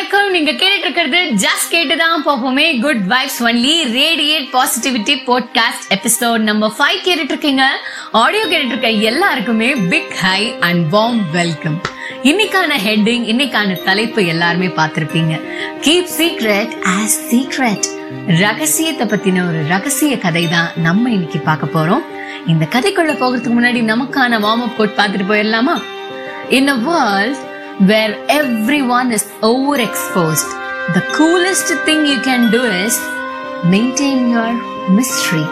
வணக்கம். நீங்க கேட்டுட்டு இருக்கிறது ஜஸ்ட் கேட்டுதான். போப்போமே good vibes only radiate positivity podcast episode number five கேட்டுட்டு இருக்கீங்க ஆடியோ கேட்டுட்டு இருக்க எல்லாருக்குமே big hi and warm welcome இன்னைக்கான ஹெட்டிங் இன்னைக்கான தலைப்பு எல்லாருமே பார்த்திருப்பீங்க. கீப் சீக்ரெட் ஆஸ் சீக்ரெட் ரகசியத்தை பத்தின ஒரு ரகசிய கதை தான் நம்ம இன்னைக்கு பார்க்க போறோம். இந்த கதைக்குள்ள போகிறதுக்கு முன்னாடி நமக்கான வார்ம் அப் கோட் பார்த்துட்டு போயிடலாமா? In a world where everyone is overexposed, the coolest thing you can do is maintain your mystery.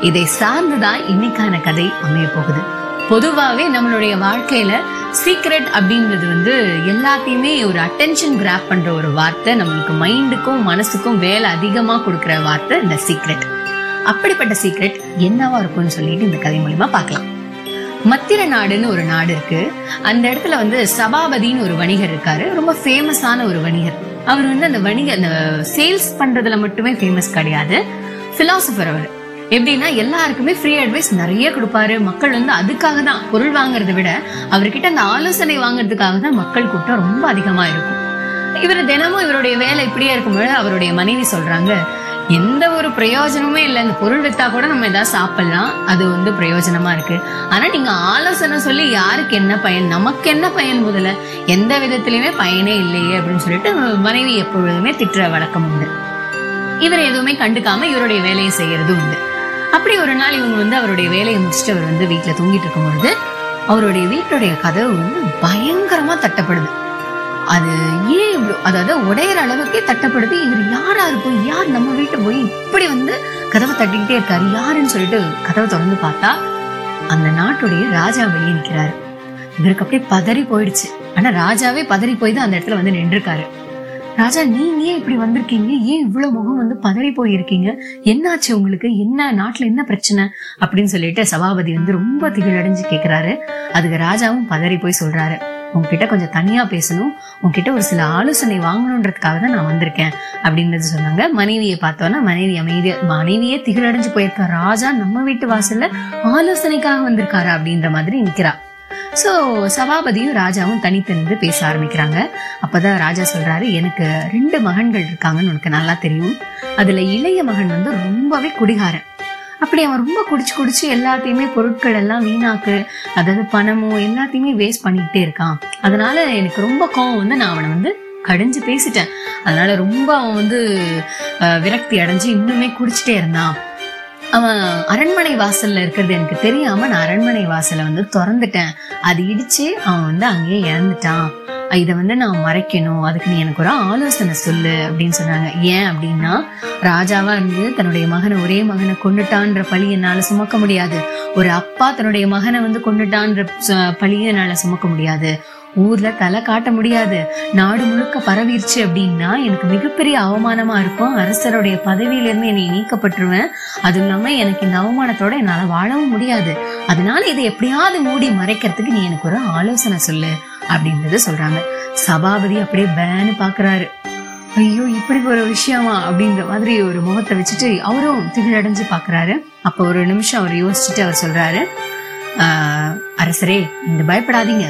இதை சார்ந்துதான் இன்னைக்கான கதை அமைய போகுது. பொதுவாகவே நம்மளுடைய வாழ்க்கையில சீக்ரெட் அப்படின்றது வந்து எல்லாத்தையுமே ஒரு அட்டென்ஷன் கிராப் பண்ற ஒரு வார்த்தை நம்மளுக்கு மைண்டுக்கும் மனசுக்கும் வேலை அதிகமா கொடுக்குற வார்த்தை இந்த சீக்ரெட் அப்படிப்பட்ட சீக்ரெட் என்னவா இருக்கும்னு சொல்லிட்டு இந்த கதை மூலியமா பார்க்கலாம். மத்திர நாடுன்னு ஒரு நாடு இருக்கு. அந்த இடத்துல வந்து சபாபதின்னு ஒரு வணிகர் இருக்காரு. ரொம்ப ஃபேமஸான ஒரு வணிகர். அவர் வந்து அந்த வணிக அந்த சேல்ஸ் பண்றதுல மட்டுமே ஃபேமஸ் கிடையாது. பிலாசபர் அவர். எப்படின்னா எல்லாருக்குமே ஃப்ரீ அட்வைஸ் நிறைய கொடுப்பாரு. மக்கள் வந்து அதுக்காக தான் பொருள் வாங்குறதை விட அவர்கிட்ட அந்த ஆலோசனை வாங்குறதுக்காக தான் மக்கள் கூட்டம் ரொம்ப அதிகமா இருக்கும். இவர் தினமும் இவருடைய வேலை இப்படியே இருக்கும்போது அவருடைய மனைவி சொல்றாங்க எந்த ஒரு பிரயோஜனமுமே இல்லை. அந்த பொருள் வித்தா கூட நம்ம ஏதாவது சாப்பிடலாம். அது வந்து பிரயோஜனமா இருக்கு. ஆனா நீங்க ஆலோசனை சொல்லி யாருக்கு என்ன பயன்? நமக்கு என்ன பயன் முதல்ல? எந்த விதத்திலயுமே பயனே இல்லையே அப்படின்னு சொல்லிட்டு மனைவி எப்பொழுதுமே திட்டுற வழக்கம் உண்டு. இவர் எதுவுமே கண்டுக்காம இவருடைய வேலையை செய்யறது உண்டு. அப்படி ஒரு நாள் இவங்க வந்து அவருடைய வேலையை முடிச்சுட்டு அவர் வந்து வீட்டுல தூங்கிட்டு இருக்கும் பொழுது அவருடைய வீட்டுடைய கதவு வந்து பயங்கரமா தட்டப்படுது. அது ஏன் இவ்வளோ அதாவது உடையிற அளவுக்கே தட்டப்படுது இவர் யாரா இருக்கும் யார் நம்ம வீட்டு போய் இப்படி வந்து கதவை தட்டிக்கிட்டே இருக்காரு யாருன்னு சொல்லிட்டு கதவை திறந்து பார்த்தா அந்த நாட்டுடைய ராஜா வெளியே நிற்கிறாரு இவருக்கு அப்படியே பதறி போயிடுச்சு. ஆனா ராஜாவே பதறி போய் தான் அந்த இடத்துல வந்து நின்றுருக்காரு. ராஜா நீங்க ஏன் இப்படி வந்திருக்கீங்க? ஏன் இவ்வளவு முகம் வந்து பதறி போயிருக்கீங்க? என்னாச்சு உங்களுக்கு? என்ன நாட்டுல என்ன பிரச்சனை? அப்படின்னு சொல்லிட்டு சபாபதி வந்து ரொம்ப திகழடைஞ்சு கேக்குறாரு. அதுக்கு ராஜாவும் பதறி போய் சொல்றாரு. உன்கிட்ட கொஞ்சம் தனியா பேசணும். உன்கிட்ட ஒரு சில ஆலோசனை வாங்கணுன்றதுக்காக தான் நான் வந்திருக்கேன் அப்படின்றது சொன்னாங்க. மனைவியை பார்த்தோன்னா மனைவி அமைதிய மனைவியே திகழடைஞ்சு போயிருக்கா ராஜா நம்ம வீட்டு வாசல்ல ஆலோசனைக்காக வந்திருக்காரு அப்படின்ற மாதிரி நிக்கிறா. சோ சபாபதியும் ராஜாவும் தனித்தனிந்து பேச ஆரம்பிக்கிறாங்க. அப்பதான் ராஜா சொல்றாரு எனக்கு ரெண்டு மகன்கள் இருக்காங்கன்னு உனக்கு நல்லா தெரியும். அதுல இளைய மகன் வந்து ரொம்பவே குடிகாரன். அப்படி அவன் ரொம்ப குடிச்சு குடிச்சு எல்லாத்தையுமே பொருட்கள் எல்லாம் வீணாக்கு. அதாவது பணமோ எல்லாத்தையுமே வேஸ்ட் பண்ணிக்கிட்டே இருக்கான். அதனால எனக்கு ரொம்ப கோவம் வந்து நான் அவனை வந்து கடிஞ்சு பேசிட்டேன். அதனால ரொம்ப அவன் வந்து விரக்தி அடைஞ்சு இன்னுமே குடிச்சிட்டே இருந்தான். அவன் அரண்மனை வாசல்ல இருக்கிறது எனக்கு தெரியாம நான் அரண்மனை வாசலை வந்து திறந்துட்டேன். அது இடிச்சு அவன் வந்து அங்கேயே இறந்துட்டான். இதை வந்து நான் மறைக்கணும். அதுக்கு நீ எனக்கு ஒரு ஆலோசனை சொல்லு அப்படின்னு சொன்னாங்க. ஏன் அப்படின்னா ராஜாவா இருந்து தன்னுடைய மகனை ஒரே மகனை கொண்டுட்டான்ற பழி என்னால சுமக்க முடியாது. ஒரு அப்பா தன்னுடைய மகனை வந்து கொண்டுட்டான்ற ச- பழியை என்னால சுமக்க முடியாது. ஊர்ல தலை காட்ட முடியாது. நாடு முழுக்க பரவிருச்சு அப்படின்னா எனக்கு மிகப்பெரிய அவமானமா இருக்கும். அரசருடைய பதவியிலிருந்து என்னை நீக்கப்பட்டுருவேன். அதுவும் இல்லாம எனக்கு இந்த அவமானத்தோட என்னால வாழவும் முடியாது. அதனால இதை எப்படியாவது மூடி மறைக்கிறதுக்கு நீ எனக்கு ஒரு ஆலோசனை சொல்லு. அப்படின்றத சொல்றாங்க. சபாபதி அப்படியே பேன்னு பாக்குறாரு ஐயோ இப்படி ஒரு விஷயமா? அப்படின்ற மாதிரி ஒரு முகத்தை வச்சுட்டு அவரும் திகிழடைஞ்சு பாக்குறாரு அப்ப ஒரு நிமிஷம் அவர் யோசிச்சுட்டு அவர் சொல்றாரு "ஆஹ், அரசரே நீங்க பயப்படாதீங்க.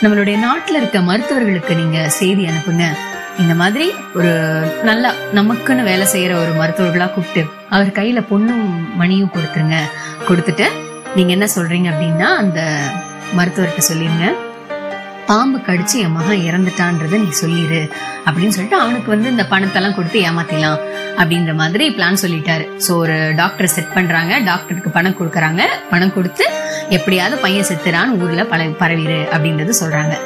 நம்மளுடைய நாட்டுல இருக்க மருத்துவர்களுக்கு நீங்க செய்தி அனுப்புங்க. இந்த மாதிரி ஒரு நல்லா நமக்குன்னு வேலை செய்யற ஒரு மருத்துவர்களா கூப்பிட்டு அவர் கையில பொண்ணும் மணியும் கொடுத்துருங்க. கொடுத்துட்டு நீங்க என்ன சொல்றீங்க அப்படின்னா அந்த மருத்துவர்கிட்ட சொல்லிருங்க. பாம்பு கடிச்சு என் மகன் இறந்துட்டான்றத நீ சொல்லிடு அப்படின்னு சொல்லிட்டு அவனுக்கு வந்து இந்த பணத்தெல்லாம் கொடுத்து ஏமாத்திடலாம் அப்படின்ற மாதிரி பிளான் சொல்லிட்டாரு. ஸோ ஒரு டாக்டர் செட் பண்றாங்க. டாக்டருக்கு பணம் கொடுக்கறாங்க. பணம் கொடுத்து எப்படியாவது பையன் செத்துறான்னு ஊர்ல பல பரவிடு அப்படின்றது சொல்றாங்க.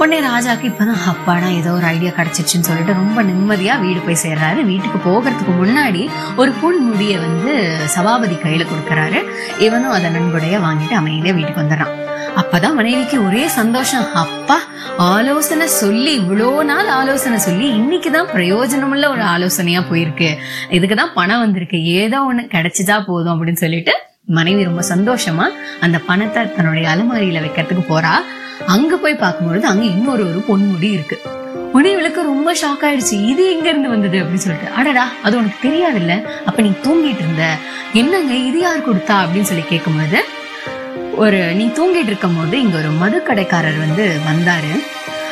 உடனே ராஜாக்கு இப்பதான் அப்பாடா ஏதோ ஒரு ஐடியா கிடைச்சிருச்சுன்னு சொல்லிட்டு ரொம்ப நிம்மதியா வீடு போய் சேர்றாரு. வீட்டுக்கு போகிறதுக்கு முன்னாடி ஒரு புல் முடிய வந்து சபாபதி கையில கொடுக்கறாரு. இவனும் அதை நன்கொடைய வாங்கிட்டு அமைதியா வீட்டுக்கு வந்துடுறான். அப்பதான் மனைவிக்கு ஒரே சந்தோஷம். அப்பா ஆலோசனை சொல்லி இவ்வளோ நாள் ஆலோசனை சொல்லி இன்னைக்குதான் பிரயோஜனமுள்ள ஒரு ஆலோசனையா போயிருக்கு. இதுக்குதான் பணம் வந்திருக்கு. ஏதோ ஒண்ணு கிடைச்சுதா போதும் அப்படின்னு சொல்லிட்டு மனைவி ரொம்ப சந்தோஷமா அந்த பணத்தை தன்னுடைய அலமாரியில வைக்கிறதுக்கு போறா. அங்க போய் பார்க்கும்பொழுது அங்க இன்னொரு ஒரு பொன்முடி இருக்கு. உடனே ரொம்ப ஷாக் ஆயிடுச்சு. இது எங்க இருந்து வந்தது அப்படின்னு சொல்லிட்டு. அடடா அது உனக்கு தெரியாது இல்ல அப்ப நீ தூங்கிட்டு இருந்த. என்னங்க இது யார் கொடுத்தா அப்படின்னு சொல்லி கேட்கும்போது ஒரு நீ தூங்கிட்டு இருக்கும் போது இங்க ஒரு மது கடைக்காரர் வந்து வந்தாரு.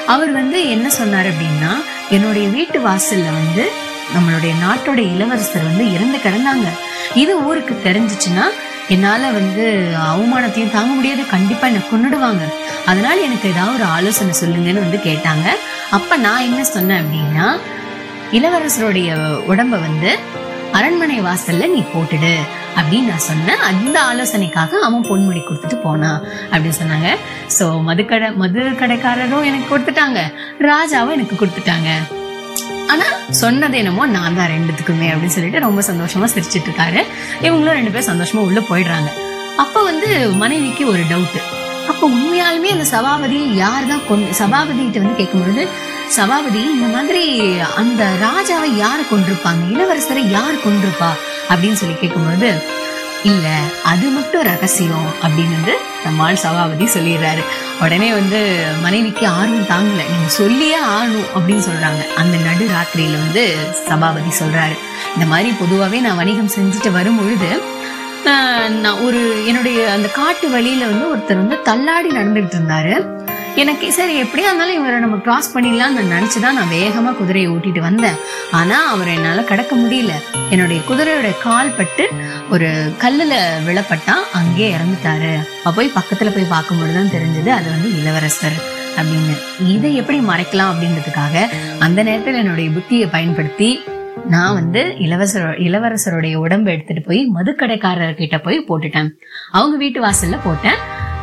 அவர் வந்து என்ன சொன்னார் அப்படின்னா என்னுடைய வீட்டு வாசல்ல வந்து நம்மளுடைய நாட்டோட இளவரசர் வந்து இறந்து கிடந்தாங்க. இது ஊருக்கு தெரிஞ்சிச்சுன்னா என்னால வந்து அவமானத்தையும் தாங்க முடியாது. கண்டிப்பா என்னை கொன்னுடுவாங்க. அதனால எனக்கு ஏதாவது ஒரு ஆலோசனை சொல்லுங்கன்னு வந்து கேட்டாங்க. அப்ப நான் என்ன சொன்னேன் அப்படின்னா இளவரசருடைய உடம்ப வந்து அரண்மனை வாசல்ல நீ போட்டுடு அப்படின்னு நான் சொன்னேன் அந்த ஆலோசனைக்காக அவன் பொன்முடி கொடுத்துட்டு போனான் அப்படின்னு சொன்னாங்க. ஸோ மதுக்கடை மது கடைக்காரரும் எனக்கு கொடுத்துட்டாங்க. ராஜாவும் எனக்கு கொடுத்துட்டாங்க. ஆனா சொன்னது என்னமோ நான் தான் ரெண்டுத்துக்குமே அப்படின்னு சொல்லிட்டு ரொம்ப சந்தோஷமா சிரிச்சிட்டு இருக்காரு. இவங்களும் ரெண்டு பேரும் சந்தோஷமா உள்ள போயிடுறாங்க. அப்ப வந்து மனைவிக்கு ஒரு டவுட்டு அப்ப உண்மையாலுமே அந்த சபாபதி யார் தான் கொண்டு சபாபதிகிட்ட வந்து கேட்கும்பொழுது சபாபதி இந்த மாதிரி அந்த ராஜாவை யார் கொண்டிருப்பாங்க இளவரசரை யார் கொண்டிருப்பா அப்படின்னு சொல்லி கேட்கும்பொழுது இல்ல அது மட்டும் ரகசியம் அப்படின்னு வந்து நம்மால் சபாபதி சொல்லிடுறாரு. உடனே வந்து மனைவிக்கு ஆர்வம் தாங்கல. நீங்க சொல்லியே ஆகணும் அப்படின்னு சொல்றாங்க. அந்த நடு ராத்திரியில வந்து சபாபதி சொல்றாரு. இந்த மாதிரி பொதுவாகவே நான் வணிகம் செஞ்சுட்டு வரும் பொழுது நான் ஒரு என்னுடைய அந்த காட்டு வழியில வந்து ஒருத்தர் வந்து தள்ளாடி நடந்துகிட்டு இருந்தாரு. எனக்கு சரி எப்படியா இருந்தாலும் இவரை நம்ம கிராஸ் பண்ணிடலாம் நான் நினைச்சுதான் நான் வேகமா குதிரையை ஓட்டிட்டு வந்தேன். ஆனா அவரை என்னால கடக்க முடியல. என்னுடைய குதிரையோட கால் பட்டு ஒரு கல்லுல விழப்பட்டா அங்கேயே இறந்துட்டாரு. அப்ப போய் பக்கத்துல போய் பார்க்கும்போதுதான் தெரிஞ்சது அது வந்து இளவரசர் அப்படின்னு. இதை எப்படி மறைக்கலாம் அப்படின்றதுக்காக அந்த நேரத்தில் என்னுடைய புத்தியை பயன்படுத்தி நான் வந்து இளவரசர் இளவரசருடைய உடம்பு எடுத்துட்டு போய் மதுக்கடைக்காரர்கிட்ட போய் போட்டுட்டேன். அவங்க வீட்டு வாசல்ல போட்டேன்.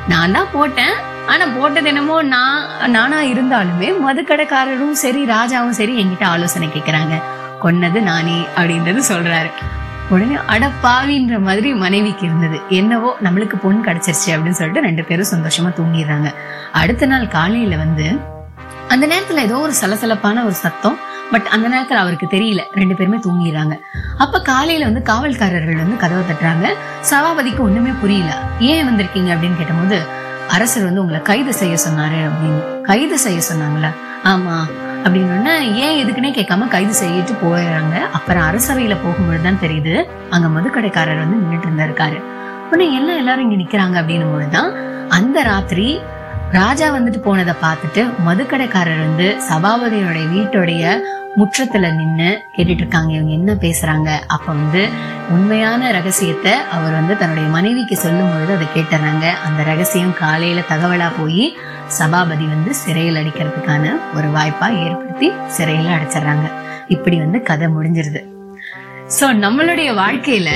நான் தான் போட்டேன். ஆனா போட்டது என்னமோ நான் நானா இருந்தாலுமே மதுக்கடைக்காரரும் சரி ராஜாவும் சரி என்கிட்ட ஆலோசனை கேட்கிறாங்க கொன்னது நானே அப்படின்றது சொல்றாரு. உடனே அடப்பாவின்ற மாதிரி மனைவிக்கு இருந்தது. என்னவோ நம்மளுக்கு பொண்ணு கிடைச்சிருச்சு அப்படின்னு சொல்லிட்டு ரெண்டு பேரும் சந்தோஷமா தூங்கிடுறாங்க. அடுத்த நாள் காலையில வந்து அந்த நேரத்துல ஏதோ ஒரு சலசலப்பான ஒரு சத்தம் பட் அந்த நேரத்தில் அவருக்கு தெரியல. ரெண்டு பேருமே தூங்கிடுறாங்க. அப்ப காலையில வந்து காவல்காரர்கள் வந்து கதவை தட்டுறாங்க. சபாபதிக்கு ஒண்ணுமே புரியல. ஏன் வந்திருக்கீங்க? அப்படின்னு கேட்டபோது அரசர் வந்து உங்களை கைது செய்ய சொன்னாரு அப்படின்னு. கைது செய்ய சொன்னாங்களா? ஆமா. அப்படின்னு ஏன் எதுக்குன்னே கேட்காம கைது செய்யிட்டு போயிடுறாங்க. அப்புறம் அரசவையில போகும்பொழுது தான் தெரியுது. அங்க மதுக்கடைக்காரர் வந்து நின்னுட்டு இருந்திருக்காரு. உடனே எல்லாம் எல்லாரும் இங்க நிக்கிறாங்க அப்படின்னும் பொழுதுதான் அந்த ராத்திரி ராஜா வந்துட்டு போனதை பார்த்துட்டு மதுக்கடைக்காரர் வந்து சபாபதியோட வீட்டுடைய முற்றத்துல நின்று கேட்டுட்டு இருக்காங்க இவங்க என்ன பேசுறாங்க? அப்ப வந்து உண்மையான ரகசியத்தை அவர் வந்து தன்னுடைய மனைவிக்கு சொல்லும் பொழுது அதை கேட்டுறாங்க. அந்த ரகசியம் காலையில தகவலா போய் சபாபதி வந்து சிறையில் அடிக்கிறதுக்கான ஒரு வாய்ப்பா ஏற்படுத்தி சிறையில அடைச்சிடுறாங்க. இப்படி வந்து கதை முடிஞ்சிருது. சோ நம்மளுடைய வாழ்க்கையில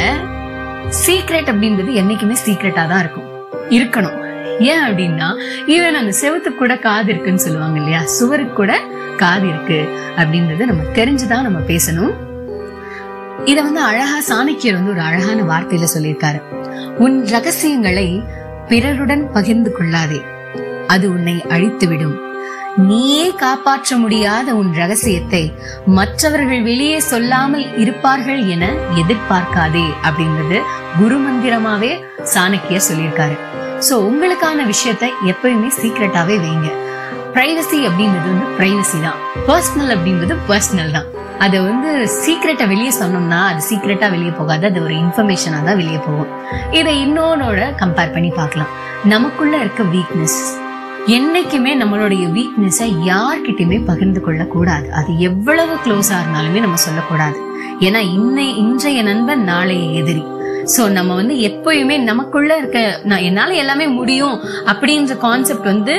சீக்ரெட் அப்படின்றது என்னைக்குமே சீக்ரெட்டா தான் இருக்கும். இருக்கணும். ஏன் அப்படின்னா ஈவன் அந்த செவத்துக்கு கூட காது இருக்குன்னு சொல்லுவாங்க இல்லையா? சுவருக்கு கூட காது இருக்கு அப்படின்றத நம்ம தெரிஞ்சுதான் நம்ம பேசணும். இத வந்து அழகா சாணக்கியர் வந்து ஒரு அழகான வார்த்தையில சொல்லியிருக்காரு. உன் ரகசியங்களை பிறருடன் பகிர்ந்து கொள்ளாதே அது உன்னை அழித்துவிடும். நீயே காப்பாற்ற முடியாத உன் ரகசியத்தை மற்றவர்கள் வெளியே சொல்லாமல் இருப்பார்கள் என எதிர்பார்க்காதே அப்படின்றது குரு மந்திரமாவே சாணக்கியர் சொல்லியிருக்காரு. சோ உங்களுக்கான விஷயத்த எப்பயுமே சீக்ரெட்டாவே வைங்க. பிரைவசி அப்படின்றது வந்து பிரைவசி தான். பர்சனல் அப்படின்றது பர்சனல் தான். அதை வந்து சீக்ரெட்டை வெளியே சொன்னோம்னா அது சீக்ரெட்டா வெளியே போகாது. அது ஒரு இன்ஃபர்மேஷனா தான் வெளியே போகும். இதை இன்னொன்னோட கம்பேர் பண்ணி பார்க்கலாம். நமக்குள்ள இருக்க வீக்னஸ் என்னைக்குமே நம்மளுடைய வீக்னஸை யார்கிட்டயுமே பகிர்ந்து கொள்ள கூடாது அது எவ்வளவு க்ளோஸா இருந்தாலுமே நம்ம சொல்லக்கூடாது. ஏன்னா இன்னை இன்றைய நண்பன் நாளைய எதிரி. சோ நம்ம வந்து எப்பயுமே நமக்குள்ள இருக்க நான் என்னால எல்லாமே முடியும் அப்படின்ற கான்செப்ட் வந்து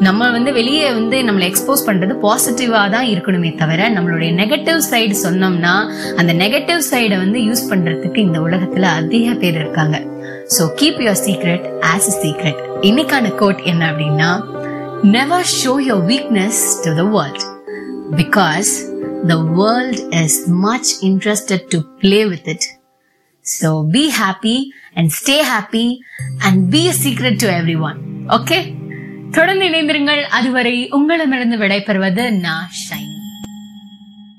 நம்ம வந்து வெளியே வந்து நம்மளை எக்ஸ்போஸ் பண்றது பாசிட்டிவா தான் இருக்கணுமே தவிர நம்மளுடைய நெகட்டிவ் சைடு சொன்னோம்னா அந்த நெகட்டிவ் சைடை வந்து யூஸ் பண்றதுக்கு இந்த உலகத்துல அதிக பேர் இருக்காங்க. So keep your secret as a secret இன்னைக்கான கோட் என்ன அப்படின்னா never show your weakness to the world because the world is much interested to play with it So be happy and stay happy and be a secret to everyone. Okay? தொடர்ந்து இணைந்திருங்கள் அதுவரை உங்களிடமிருந்து விடைபெறுவது நான் shine